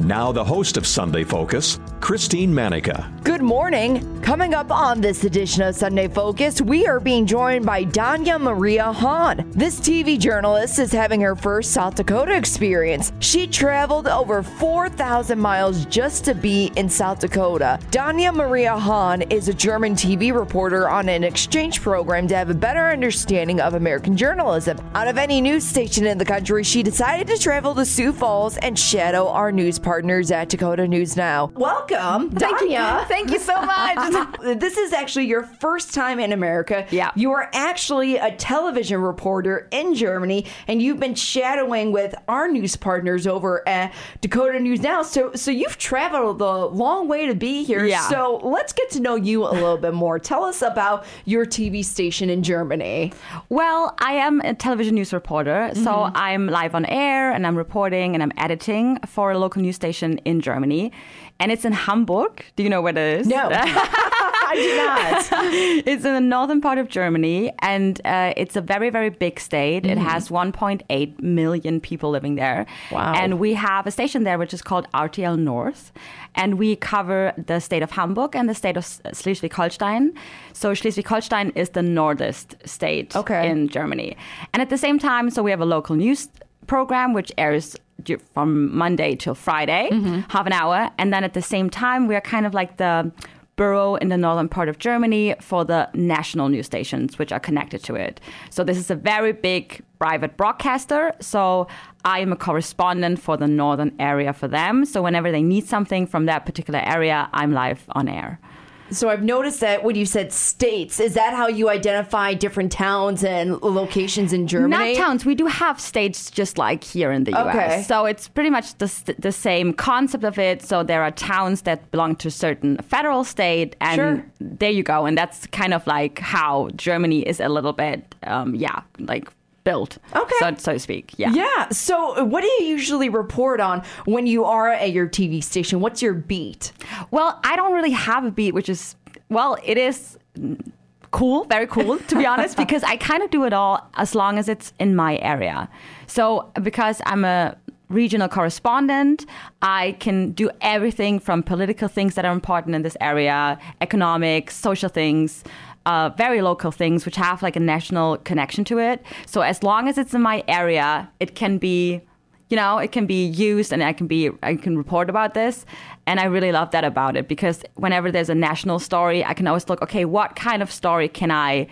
Now, the host of Sunday Focus, Christine Manica. Good morning. Coming up on this edition of Sunday Focus, we are being joined by Danya Maria Hahn. This TV journalist is having her first South Dakota experience. She traveled over 4,000 miles just to be in South Dakota. Danya Maria Hahn is a German TV reporter on an exchange program to have a better understanding of American journalism. Out of any news station in the country, she decided to travel to Sioux Falls and shadow our news partners at Dakota News Now. Welcome. Thank you. Thank you so much. this is actually your first time in America. Yeah. You are actually a television reporter in Germany, and you've been shadowing with our news partners over at Dakota News Now. So, so you've traveled a long way to be here. Yeah. So let's get to know you a little bit more. Tell us about your TV station in Germany. Well, I am a television news reporter, so mm-hmm. I'm live on air and I'm reporting and I'm editing for a local news station in Germany. And it's in Hamburg. Do you know where it is? No, I do not. it's in the northern part of Germany, and uh, it's a very, very big state. It has 1.8 million people living there. Wow. And we have a station there which is called RTL Nord, and we cover the state of Hamburg and the state of Schleswig-Holstein. So Schleswig-Holstein is the northest state Okay. in Germany, and at the same time, so we have a local news program which airs from Monday till Friday, mm-hmm. half an hour, and then at the same time, we are kind of like the borough in the northern part of Germany for the national news stations which are connected to it. So this is a very big private broadcaster. So I am a correspondent for the northern area for them. So whenever they need something from that particular area, I'm live on air. So I've noticed that when you said states, is that how you identify different towns and locations in Germany? Not towns. We do have states just like here in the Okay. US. So it's pretty much the, the same concept of it. So there are towns that belong to a certain federal state, and Sure. there you go. And that's kind of like how Germany is a little bit, um, yeah, like built, Okay. so, so to speak. Yeah. Yeah. So, uh, what do you usually report on when you are at your TV station? What's your beat? Well, I don't really have a beat, which is, well, it is cool, very cool, to be honest, because I kind of do it all as long as it's in my area. So, because I'm a regional correspondent, I can do everything from political things that are important in this area, economics, social things. Uh, very local things which have like a national connection to it. So as long as it's in my area, it can be you know it can be used and i can be i can report about this and i really love that about it because whenever there's a national story i can always look okay what kind of story can i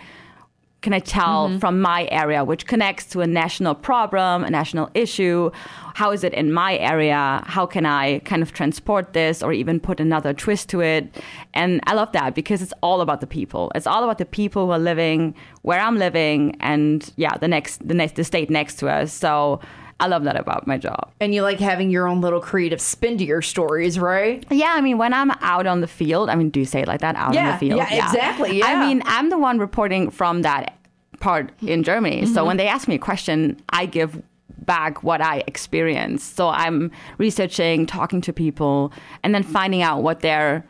can I tell mm-hmm. from my area, which connects to a national problem, a national issue? How is it in my area? How can I kind of transport this or even put another twist to it? And I love that because it's all about the people. It's all about the people who are living where I'm living and yeah, the next the next the state next to us. So I love that about my job. And you like having your own little creative spin to your stories, right? Yeah, I mean, when I'm out on the field, I mean, do you say it like that? Out on the field? yeah, exactly, yeah. I mean, I'm the one reporting from that part in Germany. Mm-hmm. So when they ask me a question, I give back what I experienced. So I'm researching, talking to people, and then finding out what their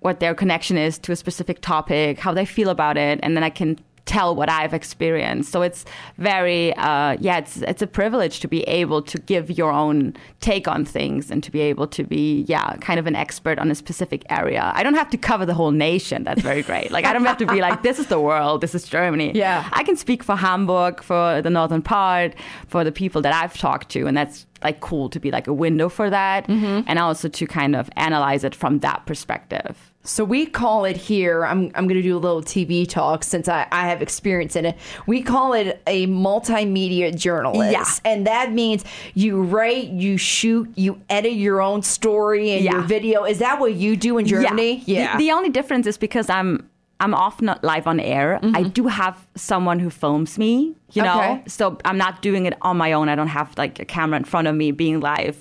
what their connection is to a specific topic, how they feel about it, and then I can tell what I've experienced. So it's very, uh, yeah, it's it's a privilege to be able to give your own take on things and to be able to be, yeah, kind of an expert on a specific area. I don't have to cover the whole nation. That's very great. Like I don't have to be like, this is the world, this is Germany. Yeah. I can speak for Hamburg, for the northern part, for the people that I've talked to, and that's like cool to be like a window for that, and also to kind of analyze it from that perspective. So we call it here. I'm I'm going to do a little TV talk since I, I have experience in it. We call it a multimedia journalist, Yeah. and that means you write, you shoot, you edit your own story and your video. Is that what you do in Germany? The- The, only difference is because I'm I'm often not live on air. I do have someone who films me, you know, Mm-hmm. Okay. so I'm not doing it on my own. I don't have like a camera in front of me being live,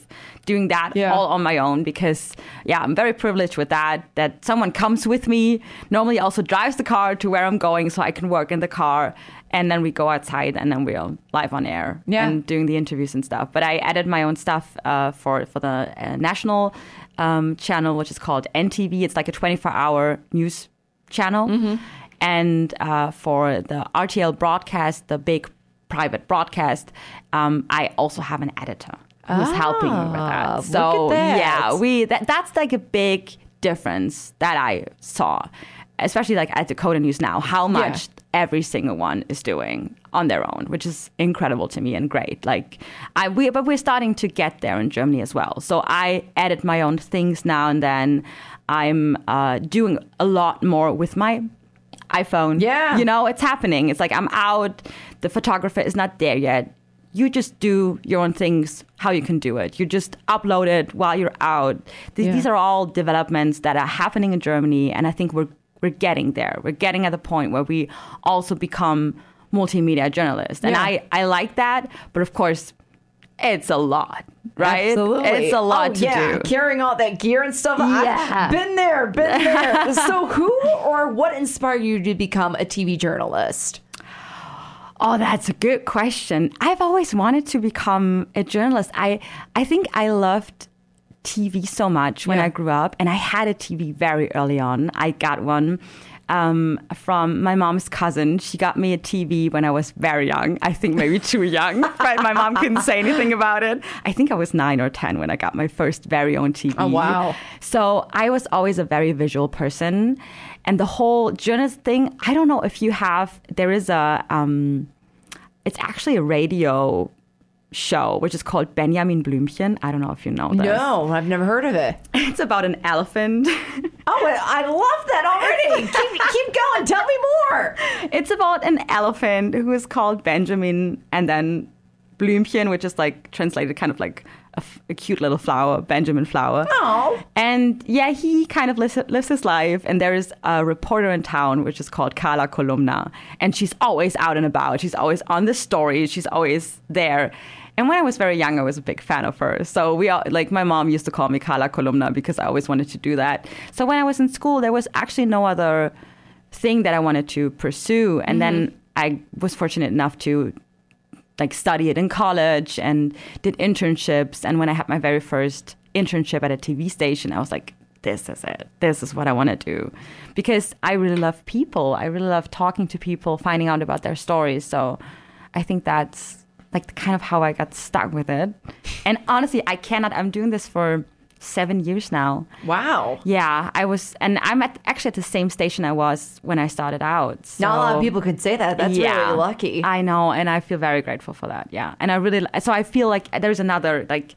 doing that Yeah. all on my own because, yeah, I'm very privileged with that. That someone comes with me, normally also drives the car to where I'm going so I can work in the car. And then we go outside and then we're live on air Yeah. and doing the interviews and stuff. But I edit my own stuff uh, for, for the uh, national um, channel, which is called NTV. It's like a 24 hour news channel. Mm-hmm. And uh, for the RTL broadcast, the big private broadcast, um, I also have an editor who's helping me with Ah, that. So that. yeah, we that, that's like a big difference that I saw, especially like at Dakota News now, how much every single one is doing on their own, which is incredible to me and great. Like I we but we're starting to get there in Germany as well. So I edit my own things now and then. I'm uh, doing a lot more with my iPhone. Yeah. You know, it's happening. It's like I'm out, the photographer is not there yet. You just do your own things how you can do it. You just upload it while you're out. Th- Yeah. These are all developments that are happening in Germany, and I think we're we're getting there. We're getting at the point where we also become multimedia journalists, and Yeah. I I like that. But of course, it's a lot, right? Absolutely. It's a lot Oh, to yeah. do. Carrying all that gear and stuff. Yeah. I've been there, been there. so who or what inspired you to become a TV journalist? Oh, that's a good question. I've always wanted to become a journalist. I I think I loved TV so much when Yeah. I grew up, and I had a TV very early on. I got one um, from my mom's cousin. She got me a TV when I was very young. I think maybe too young, but my mom couldn't say anything about it. I think I was nine or ten when I got my first very own TV. Oh, wow. So I was always a very visual person. And the whole journalist thing, I don't know if you have, there is a, um, it's actually a radio show, which is called Benjamin Blümchen. I don't know if you know this. No, I've never heard of it. It's about an elephant. Oh, I love that already. keep, keep going. Tell me more. it's about an elephant who is called Benjamin and then Blümchen, which is like translated kind of like a, f- a cute little flower, Benjamin flower. Oh. And yeah, he kind of lives, lives his life. And there is a reporter in town, which is called Carla Kolumna. And she's always out and about. She's always on the story. She's always there. And when I was very young, I was a big fan of her. So we all, like my mom used to call me Carla Kolumna because I always wanted to do that. So when I was in school, there was actually no other thing that I wanted to pursue. And mm-hmm. then I was fortunate enough to like study it in college and did internships. And when I had my very first internship at a TV station, I was like, this is it. This is what I want to do. Because I really love people. I really love talking to people, finding out about their stories. So I think that's like kind of how I got stuck with it. And honestly, I cannot, I'm doing this for seven years now. Wow. Yeah, I was, and I'm at, actually at the same station I was when I started out. Not a lot of people could say that. That's really lucky. I know, and I feel very grateful for that. Yeah, and I really so I feel like there's another like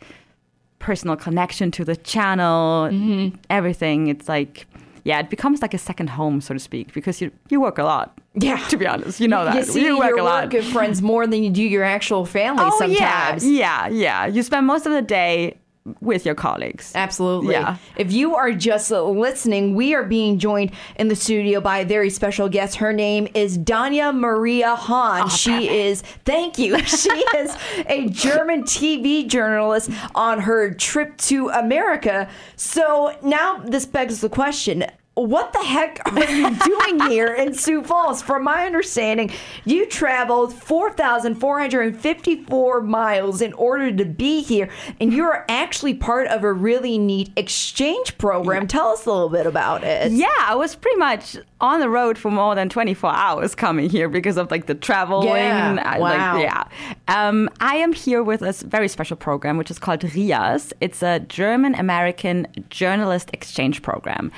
personal connection to the channel, Mm-hmm. everything. It's like yeah, it becomes like a second home, so to speak, because you you work a lot. Yeah. to be honest, you know that You see work your a lot. work friends more than you do your actual family oh sometimes. yeah, yeah, yeah. You spend most of the day with your colleagues. Absolutely. Yeah. If you are just listening, we are being joined in the studio by a very special guest. Her name is Danya Maria Hahn. she is, thank you. She is a German TV journalist on her trip to America. So now this begs the question. What the heck are you doing here in Sioux Falls? From my understanding, you traveled 4,454 miles in order to be here, and you're actually part of a really neat exchange program. Tell us a little bit about it. Yeah, I was pretty much on the road for more than 24 hours coming here because of like the traveling. Yeah, wow. Like, yeah. Um, I am here with a very special program, which is called RIAS. It's a German American journalist exchange program.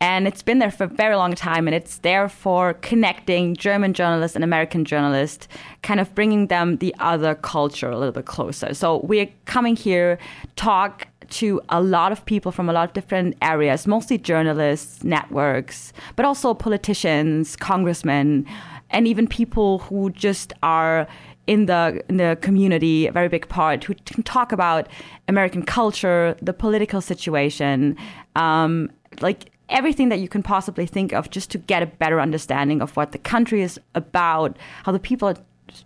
And it's been there for a very long time, and it's there for connecting German journalists and American journalists, kind of bringing them the other culture a little bit closer. So we're coming here, talk to a lot of people from a lot of different areas, mostly journalists, networks, but also politicians, congressmen, and even people who just are in the in the community, a very big part, who can talk about American culture, the political situation, um, like everything that you can possibly think of just to get a better understanding of what the country is about, how the people are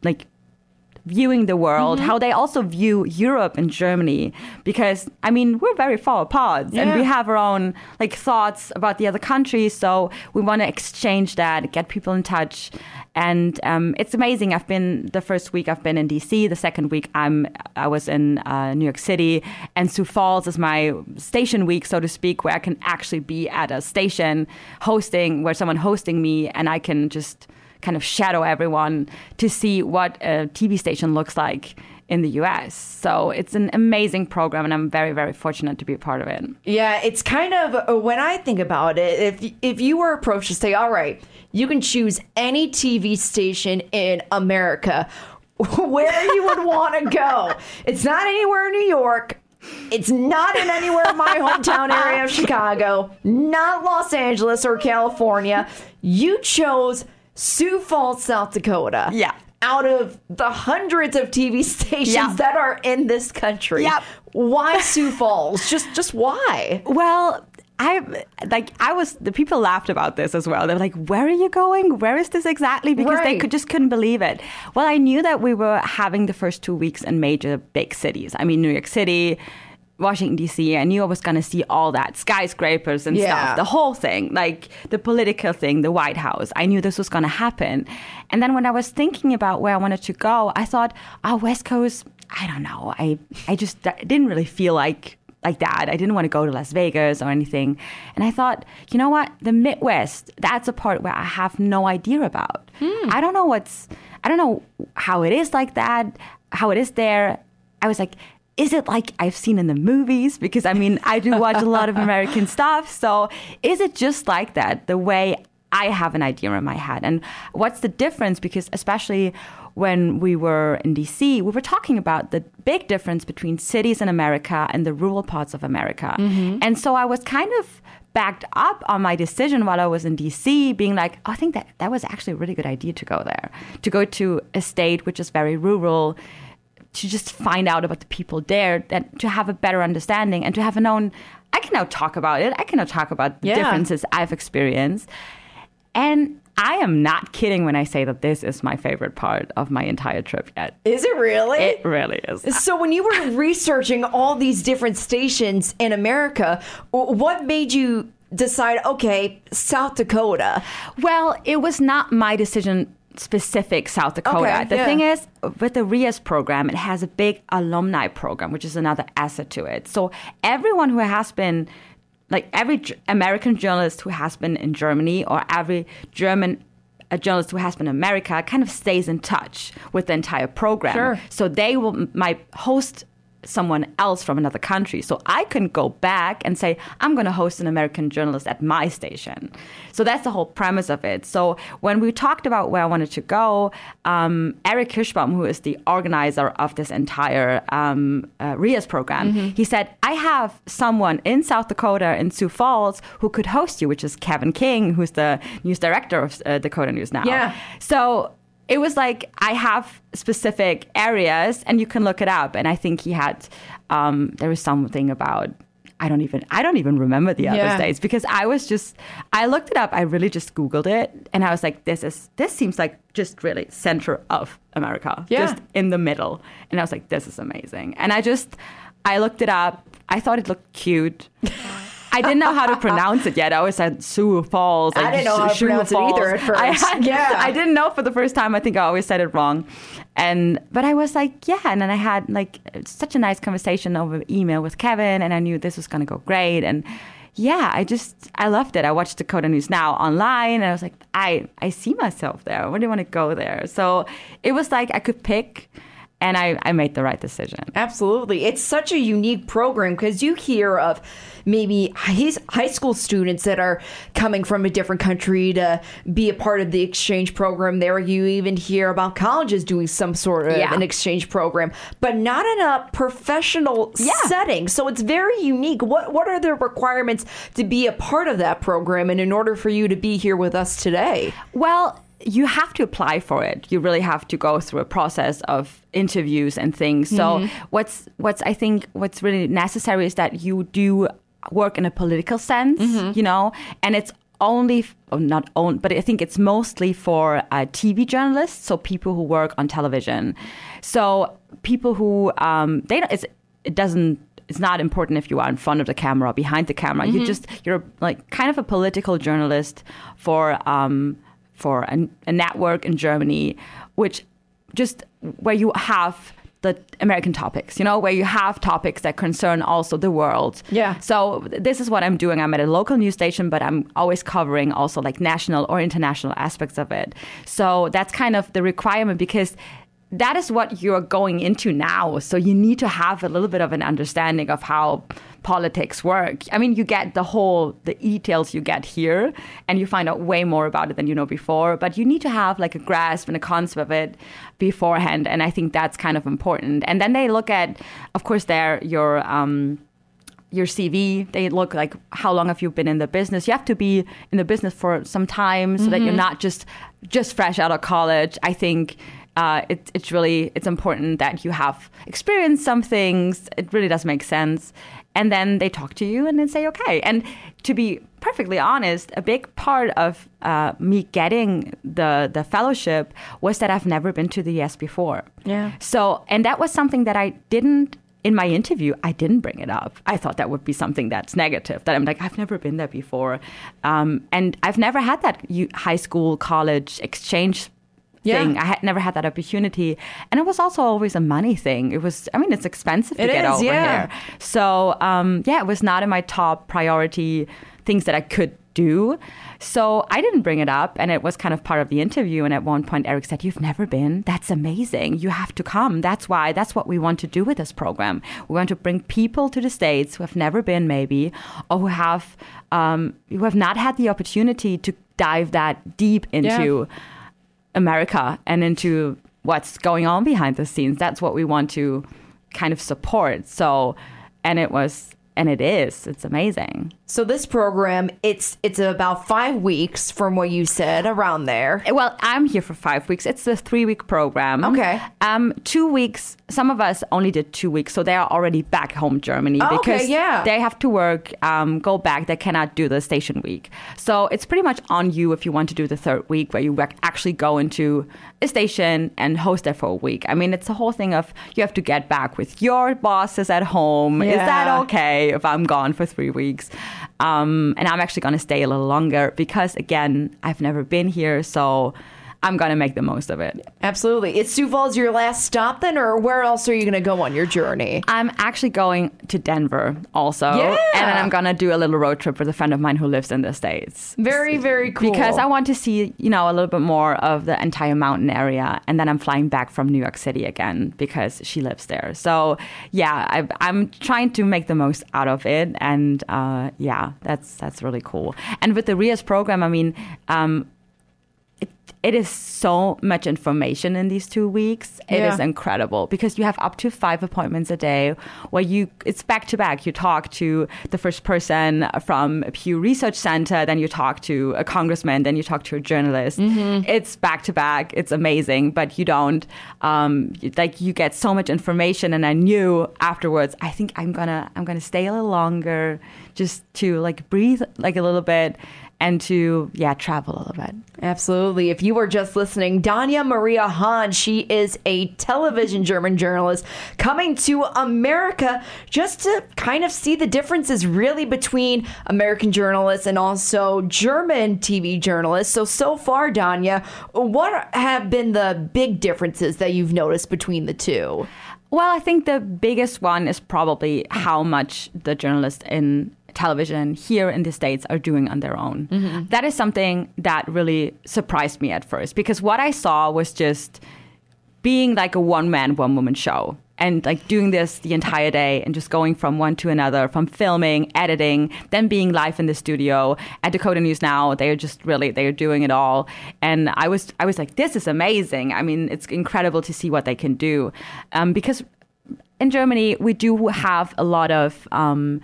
like viewing the world, how they also view Europe and Germany. Because I mean, we're very far apart, and we have our own like thoughts about the other countries. So we want to exchange that, get people in touch, and um, it's amazing. I've been the first week I've been in DC. The second week I'm I was in uh, New York City, and Sioux Falls is my station week, so to speak, where I can actually be at a station hosting, where someone hosting me, and I can just kind of shadow everyone to see what a TV station looks like in the US. So it's an amazing program, and I'm very, very fortunate to be a part of it. Yeah, it's kind of uh, when I think about it, if if you were approached to say, "All right, you can choose any TV station in America," where you would want to go. It's not anywhere in New York. It's not in anywhere in my hometown area of Chicago, not Los Angeles or California. You chose Sioux Falls, South Dakota. Yeah. Out of the hundreds of TV stations Yeah. that are in this country. Yep. Why Sioux Falls? Just just why? Well, I like I was the people laughed about this as well. They were like, "Where are you going? Where is this exactly?" Because they could just couldn't believe it. Well, I knew that we were having the first two weeks in major big cities. I mean, New York City. Washington D.C. I knew I was gonna see all that skyscrapers and Yeah. stuff, the whole thing, like the political thing, the White House. I knew this was gonna happen, and then when I was thinking about where I wanted to go, I thought, "Oh, West Coast. I don't know. I I just didn't really feel like like that. I didn't want to go to Las Vegas or anything. And I thought, you know what? The Midwest, that's a part where I have no idea about. Hmm. I don't know what's, I don't know how it is like that, how it is there. I was like, is it like I've seen in the movies? Because I mean, I do watch a lot of American stuff. So is it just like that, the way I have an idea in my head? And what's the difference? Because especially when we were in DC, we were talking about the big difference between cities in America and the rural parts of America. Mm-hmm. And so I was kind of backed up on my decision while I was in DC, being like, oh, I think that that was actually a really good idea to go there, to go to a state which is very rural, to just find out about the people there, that to have a better understanding and to have a known. I can now talk about it. I can now talk about the Yeah. differences I've experienced. And I am not kidding when I say that this is my favorite part of my entire trip yet. Is it really? It really is. so when you were researching all these different stations in America, what made you decide, okay, South Dakota? Well, it was not my decision specific South Dakota. Okay, the yeah. thing is, with the RIAS program, it has a big alumni program, which is another asset to it. So everyone who has been, like every American journalist who has been in Germany or every German a journalist who has been in America kind of stays in touch with the entire program. Sure. So they will might host someone else from another country. So I can go back and say, I'm going to host an American journalist at my station. So that's the whole premise of it. So when we talked about where I wanted to go, um, Eric Kirschbaum, who is the organizer of this entire um, uh, RIAS program, he said, I have someone in South Dakota, in Sioux Falls, who could host you, which is Kevin King, who's the news director of uh, Dakota News Now. Yeah. So it was like I have specific areas, and you can look it up. And I think he had um, there was something about I don't even I don't even remember the other Yeah. states because I was just I looked it up. I really just googled it, and I was like, this is this seems like just really center of America, Yeah. just in the middle. And I was like, this is amazing. And I just I looked it up. I thought it looked cute. I didn't know how to pronounce it yet. I always said Sioux Falls. I didn't know how to Sioux pronounce it either at I, first. had- Yeah. I didn't know for the first time. I think I always said it wrong. And but I was like, yeah. And then I had like such a nice conversation over email with Kevin, and I knew this was gonna go great. And yeah, I just I loved it. I watched Dakota News Now online, and I was like, I I see myself there. I really want to go there. So it was like I could pick, and I I made the right decision. Absolutely. It's such a unique program because you hear of maybe high high school students that are coming from a different country to be a part of the exchange program there. You even hear about colleges doing some sort of Yeah. an exchange program, but not in a professional Yeah. setting. So it's very unique. What what are the requirements to be a part of that program and in order for you to be here with us today? Well, you have to apply for it. You really have to go through a process of interviews and things. So what's what's I think what's really necessary is that you do work in a political sense, you know, and it's only oh, not only, but I think it's mostly for uh, TV journalists, so people who work on television. So people who um, they don't, it's, it doesn't it's not important if you are in front of the camera or behind the camera. You just you're like kind of a political journalist for um, for a, a network in Germany, which just where you have the American topics, you know, where you have topics that concern also the world. Yeah. So this is what I'm doing. I'm at a local news station, but I'm always covering also like national or international aspects of it. So that's kind of the requirement because that is what you're going into now. So you need to have a little bit of an understanding of how politics work. I mean, you get the whole the details you get here, and you find out way more about it than you know before. But you need to have like a grasp and a concept of it beforehand, and I think that's kind of important. And then they look at, of course, there your. Um, your CV. They look like how long have you been in the business. You have to be in the business for some time so that you're not just just fresh out of college. I think uh, it, it's really it's important that you have experienced some things. It really does make sense. And then they talk to you and then say okay. And to be perfectly honest, a big part of uh, me getting the the fellowship was that I've never been to the US before. Yeah. So, and that was something that I didn't in my interview. I didn't bring it up. I thought that would be something that's negative. That I'm like, I've never been there before, um, and I've never had that high school, college exchange. Yeah. Thing. I had never had that opportunity, and it was also always a money thing. It was, I mean, it's expensive to It get is, over yeah. here. So, um, yeah, it was not in my top priority things that I could do. So I didn't bring it up, and it was kind of part of the interview. And at one point, Eric said, "You've never been? That's amazing. You have to come. That's why. That's what we want to do with this program. We want to bring people to the states who have never been, maybe, or who have um, who have not had the opportunity to dive that deep into." America and into what's going on behind the scenes. That's what we want to kind of support. So, and it was, and it is, it's amazing. So this program, it's it's about five weeks from what you said around there. Well, I'm here for five weeks. It's a three week program. Okay. Um, two weeks. Some of us only did two weeks, so they are already back home Germany Oh, okay, because yeah. they have to work, um, go back. They cannot do the station week. So it's pretty much on you if you want to do the third week, where you actually go into a station and host there for a week. I mean, it's the whole thing of you have to get back with your bosses at home. yeah. Is that Yeah. If I'm gone for three weeks? Um, and I'm actually going to stay a little longer because, again, I've never been here, so I'm going to make the most of it. Absolutely. Is Sioux Falls your last stop then, or where else are you going to go on your journey? I'm actually going to Denver also. Yeah. And then I'm going to do a little road trip with a friend of mine who lives in the States. Very, very cool. Because I want to see, you know, a little bit more of the entire mountain area. And then I'm flying back from New York City again because she lives there. So, yeah, I, I'm trying to make the most out of it. And uh, yeah, that's that's really cool. And with the RIAS program, I mean, um, it, is so much information in these two weeks. It is Yeah. incredible because you have up to five appointments a day where you it's back to back. You talk to the first person from a Pew Research Center, then you talk to a congressman, then you talk to a journalist. It's back to back. It's amazing, but you don't um, like you get so much information. And I knew afterwards, I think I'm gonna I'm gonna stay a little longer just to like breathe like a little bit and to yeah travel a little bit. Absolutely. If you were just listening, Danya Maria Hahn, she is a television German journalist coming to America just to kind of see the differences really between American journalists and also German TV journalists. So, so far, Danya, what have been the big differences that you've noticed between the two? Well, I think the biggest one is probably how much the journalists in television here in the States are doing on their own. That is something that really surprised me at first because what I saw was just being like a one man, one woman show. And like doing this the entire day and just going from one to another, from filming, editing, then being live in the studio. At Dakota News Now, they're just really they're doing it all. And I was I was like, this is amazing. I mean, it's incredible to see what they can do. Um, because in Germany, we do have a lot of um,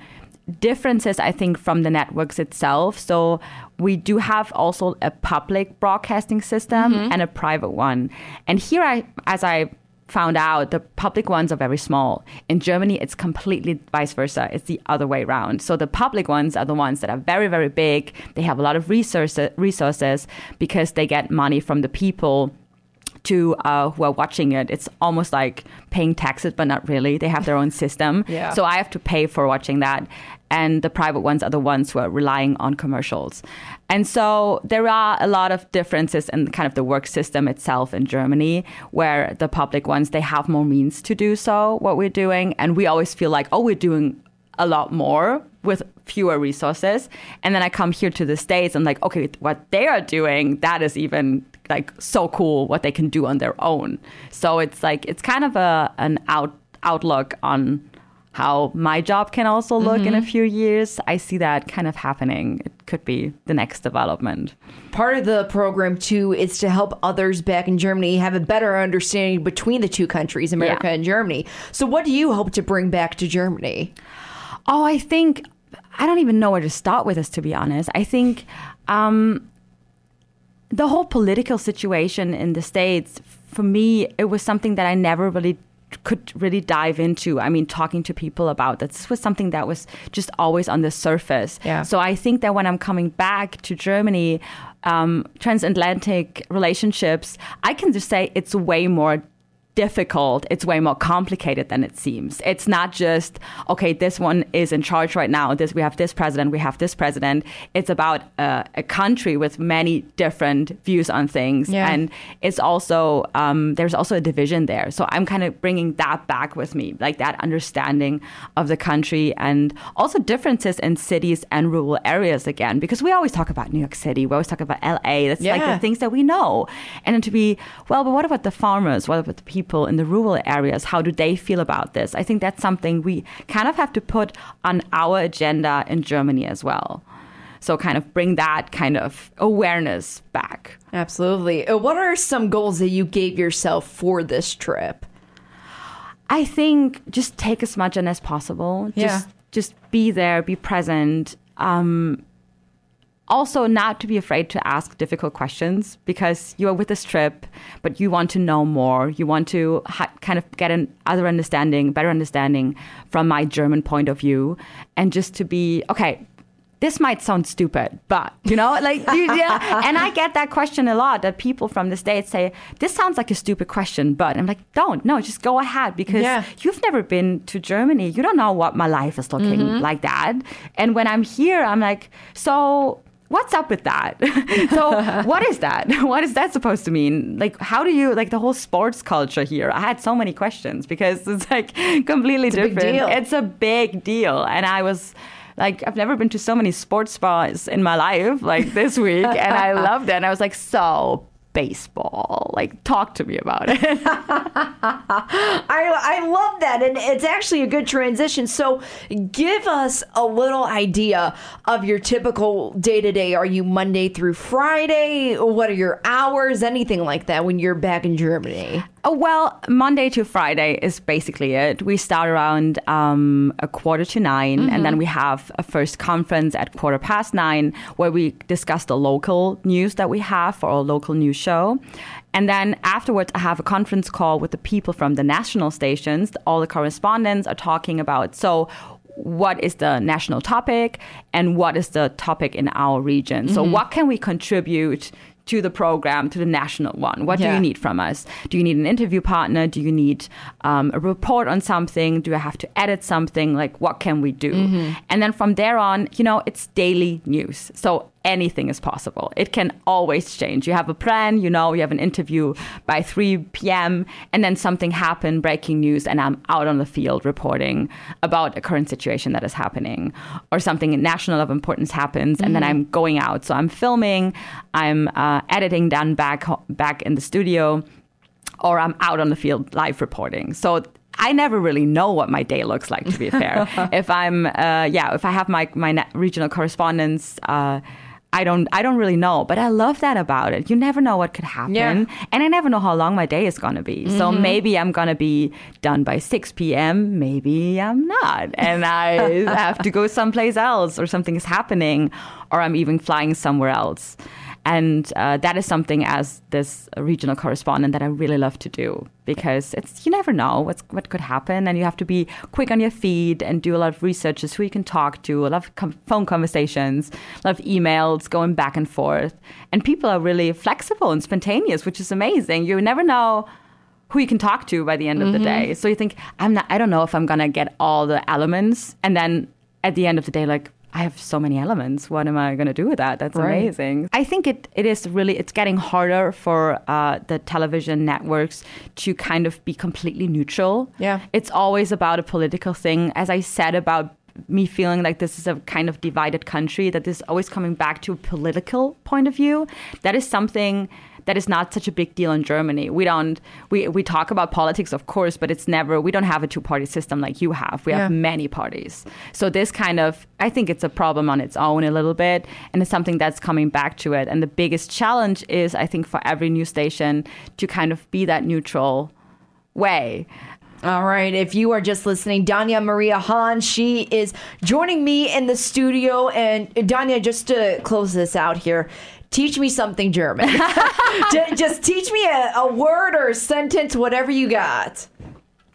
differences, I think, from the networks itself. So we do have also a public broadcasting system mm-hmm. and a private one. And here, I, as I found out the public ones are very small. In Germany, it's completely vice versa. It's the other way around. So the public ones are the ones that are very, very big. They have a lot of resources, resources because they get money from the people to uh, who are watching it. It's almost like paying taxes, but not really. They have their own system. Yeah. So I have to pay for watching that. And the private ones are the ones who are relying on commercials. And so there are a lot of differences in kind of the work system itself in Germany, where the public ones, they have more means to do so, what we're doing. And we always feel like, oh, we're doing a lot more with fewer resources. And then I come here to the States and like, okay, what they are doing, that is even like so cool what they can do on their own. So it's like it's kind of a an out outlook on how my job can also look mm-hmm. in a mm-hmm. few years. I see that kind of happening. It could be the next development. Part of the program too is to help others back in Germany have a better understanding between the two countries, America yeah. and Germany. So what do you hope to bring back to Germany? Oh, I think I don't even know where to start with this to be honest. I think um, the whole political situation in the states for me it was something that i never really could really dive into i mean talking to people about this was something that was just always on the surface yeah. so i think that when i'm coming back to germany um, transatlantic relationships i can just say it's way more difficult. It's way more complicated than it seems. It's not just okay. This one is in charge right now. This we have this president. We have this president. It's about uh, a country with many different views on things, yeah. and it's also um, there's also a division there. So I'm kind of bringing that back with me, like that understanding of the country, and also differences in cities and rural areas again. Because we always talk about New York City. We always talk about L.A. That's yeah. like the things that we know, and then to be well, but what about the farmers? What about the people? People in the rural areas, how do they feel about this? I think that's something we kind of have to put on our agenda in Germany as well. So, kind of bring that kind of awareness back. Absolutely. Uh, what are some goals that you gave yourself for this trip? I think just take as much in as possible. Yeah. Just, just be there, be present. Um, also not to be afraid to ask difficult questions because you are with this trip but you want to know more you want to ha- kind of get an other understanding better understanding from my german point of view and just to be okay this might sound stupid, but you know, like, yeah. And I get that question a lot that people from the States say, this sounds like a stupid question, but I'm like, don't, no, just go ahead because yeah. you've never been to Germany. You don't know what my life is looking mm-hmm. like that. And when I'm here, I'm like, so what's up with that? so what is that? What is that supposed to mean? Like, how do you like the whole sports culture here? I had so many questions because it's like completely it's different. A it's a big deal, and I was like I've never been to so many sports spas in my life like this week and I loved it and I was like so baseball. Like, talk to me about it. I, I love that. And it's actually a good transition. So, give us a little idea of your typical day to day. Are you Monday through Friday? What are your hours? Anything like that when you're back in Germany? Oh, well, Monday to Friday is basically it. We start around um, a quarter to 9 mm-hmm. and then we have a first conference at quarter past nine where we discuss the local news that we have for our local news show. And then afterwards, I have a conference call with the people from the national stations. All the correspondents are talking about so what is the national topic and what is the topic in our region. Mm-hmm. So, what can we contribute to the program, to the national one? What yeah. do you need from us? Do you need an interview partner? Do you need um, a report on something? Do I have to edit something? Like, what can we do? Mm-hmm. And then from there on, you know, it's daily news. So anything is possible. It can always change. You have a plan, you know, you have an interview by 3 p.m., and then something happened, breaking news, and I'm out on the field reporting about a current situation that is happening, or something national of importance happens, and mm-hmm. then I'm going out. So I'm filming, I'm uh, editing done back back in the studio, or I'm out on the field live reporting. So I never really know what my day looks like. To be fair, if I'm, uh, yeah, if I have my my regional correspondence. Uh, I don't I don't really know, but I love that about it. You never know what could happen. Yeah. And I never know how long my day is going to be. Mm-hmm. So maybe I'm going to be done by 6 p.m., maybe I'm not. And I have to go someplace else or something is happening or I'm even flying somewhere else. And uh, that is something as this regional correspondent that I really love to do because it's you never know what's what could happen, and you have to be quick on your feet and do a lot of research as who you can talk to, a lot of com- phone conversations, a lot of emails going back and forth, and people are really flexible and spontaneous, which is amazing. You never know who you can talk to by the end of the day. So you think I'm not. I don't know if I'm gonna get all the elements, and then at the end of the day, like I have so many elements. What am I going to do with that? That's Right. amazing. I think it, it is really, it's getting harder for uh, the television networks to kind of be completely neutral. Yeah. It's always about a political thing. As I said about me feeling like this is a kind of divided country, that this is always coming back to a political point of view. That is something that is not such a big deal in Germany. We don't we we talk about politics, of course, but it's never we don't have a two party system like you have. We have many parties. So this kind of I think it's a problem on its own a little bit, and it's something that's coming back to it. And the biggest challenge is I think for every news station to kind of be that neutral way. All right. If you are just listening, Danya Maria Hahn, she is joining me in the studio. And Danya, just to close this out here, teach me something German. Just teach me a, a word or a sentence, whatever you got.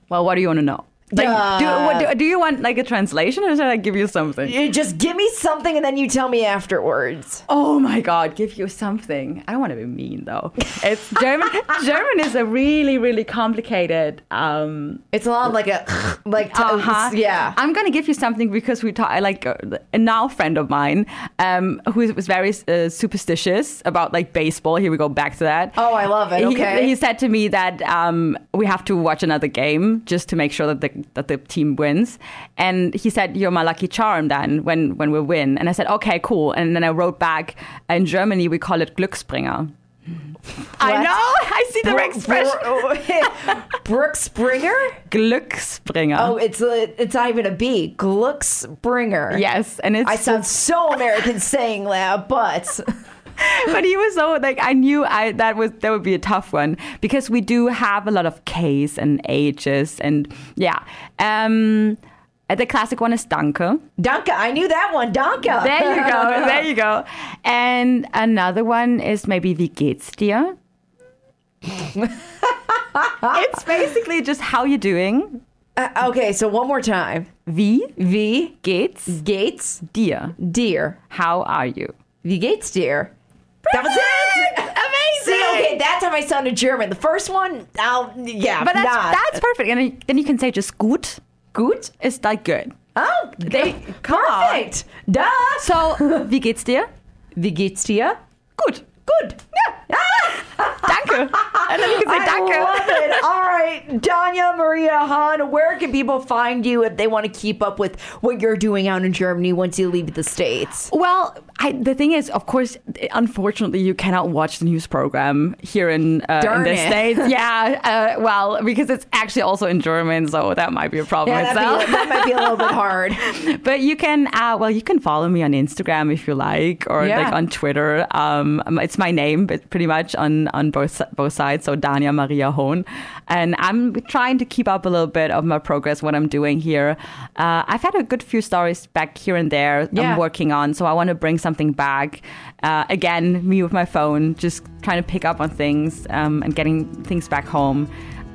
Well, what do you want to know? Like, do, what, do, do you want like a translation, or should I give you something? You Just give me something and then you tell me afterwards. Oh my God, give you something. I want to be mean though. It's German. German is a really, really complicated. Um, It's a lot of like a, like, uh-huh. yeah. I'm gonna give you something because we talk. I like uh, a now friend of mine um, who was very uh, superstitious about like baseball. Here we go back to that. Oh, I love it. He- Okay. He, said to me that um, we have to watch another game just to make sure that the that the team wins. And he said, "You're my lucky charm then when when we win." And I said, "Okay, cool." And then I wrote back. In Germany, we call it Glücksbringer. I know. I see the Bro- expression. Bro- Brooke Springer? Glücksbringer. Oh, it's a, it's not even a B. Glücksbringer. yes, and it's I sound so American saying that, but but he was so like I knew I that was that would be a tough one because we do have a lot of K's and H's and yeah. Um the classic one is Danke. Danke, I knew that one. Danke. There you go. There you go. And another one is maybe Wie geht's dir? it's basically just how you doing. Uh, okay, so one more time. Wie V geht's Gates dir? deer. How are you? V Gates deer. That was it. Amazing. See, okay, that time I sounded German. The first one, I'll yeah, But that's not. that's perfect. And then you can say just gut. Good. It's like good. Oh, They come on. perfect. Duh. So, wie geht's dir? Wie geht's dir? Gut. Good. Ja. Danke. And then you can say I danke. love it. All right, Danya Maria Hahn, where can people find you if they want to keep up with what you're doing out in Germany once you leave the States? Well, I, the thing is, of course, unfortunately, you cannot watch the news program here in, uh, in the it. States. Yeah, uh, well, because it's actually also in German, so that might be a problem Yeah, itself. be, that might be a little bit hard. but you can, uh, well, you can follow me on Instagram if you like, or Yeah. like on Twitter. Um, it's my name, but pretty much on on both both sides. So Danya Maria Hahn, and I'm trying to keep up a little bit of my progress, what I'm doing here. Uh, I've had a good few stories back here and there. Yeah. I'm working on, so I want to bring something back. Uh, again, me with my phone, just trying to pick up on things um, and getting things back home.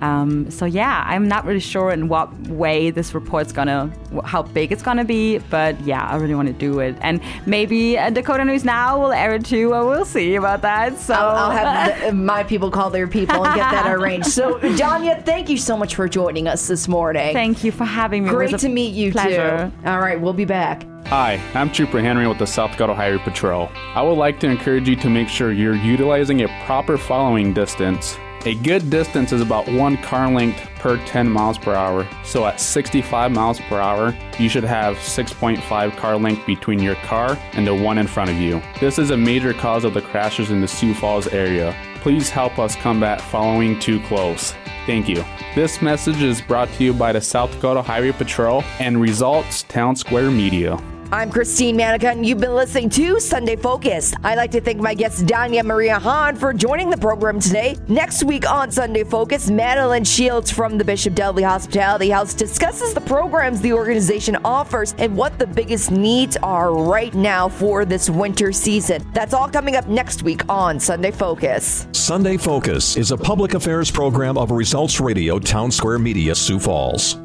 Um, so yeah, I'm not really sure in what way this report's gonna, how big it's gonna be, but yeah, I really want to do it, and maybe uh, Dakota News Now will air it too. Uh, we'll see about that. So I'll, I'll have the, my people call their people and get that arranged. So, Danya, thank you so much for joining us this morning. thank you for having me. It was Great a to meet you pleasure. too. All right, we'll be back. Hi, I'm Trooper Henry with the South Dakota Highway Patrol. I would like to encourage you to make sure you're utilizing a proper following distance. A good distance is about one car length per 10 miles per hour. So at 65 miles per hour, you should have 6.5 car length between your car and the one in front of you. This is a major cause of the crashes in the Sioux Falls area. Please help us combat following too close. Thank you. This message is brought to you by the South Dakota Highway Patrol and Results Townsquare Media. I'm Christine Manica, and you've been listening to Sunday Focus. I'd like to thank my guest, Danya Maria Hahn, for joining the program today. Next week on Sunday Focus, Madeline Shields from the Bishop Dudley Hospitality House discusses the programs the organization offers and what the biggest needs are right now for this winter season. That's all coming up next week on Sunday Focus. Sunday Focus is a public affairs program of Results Radio Townsquare Media, Sioux Falls.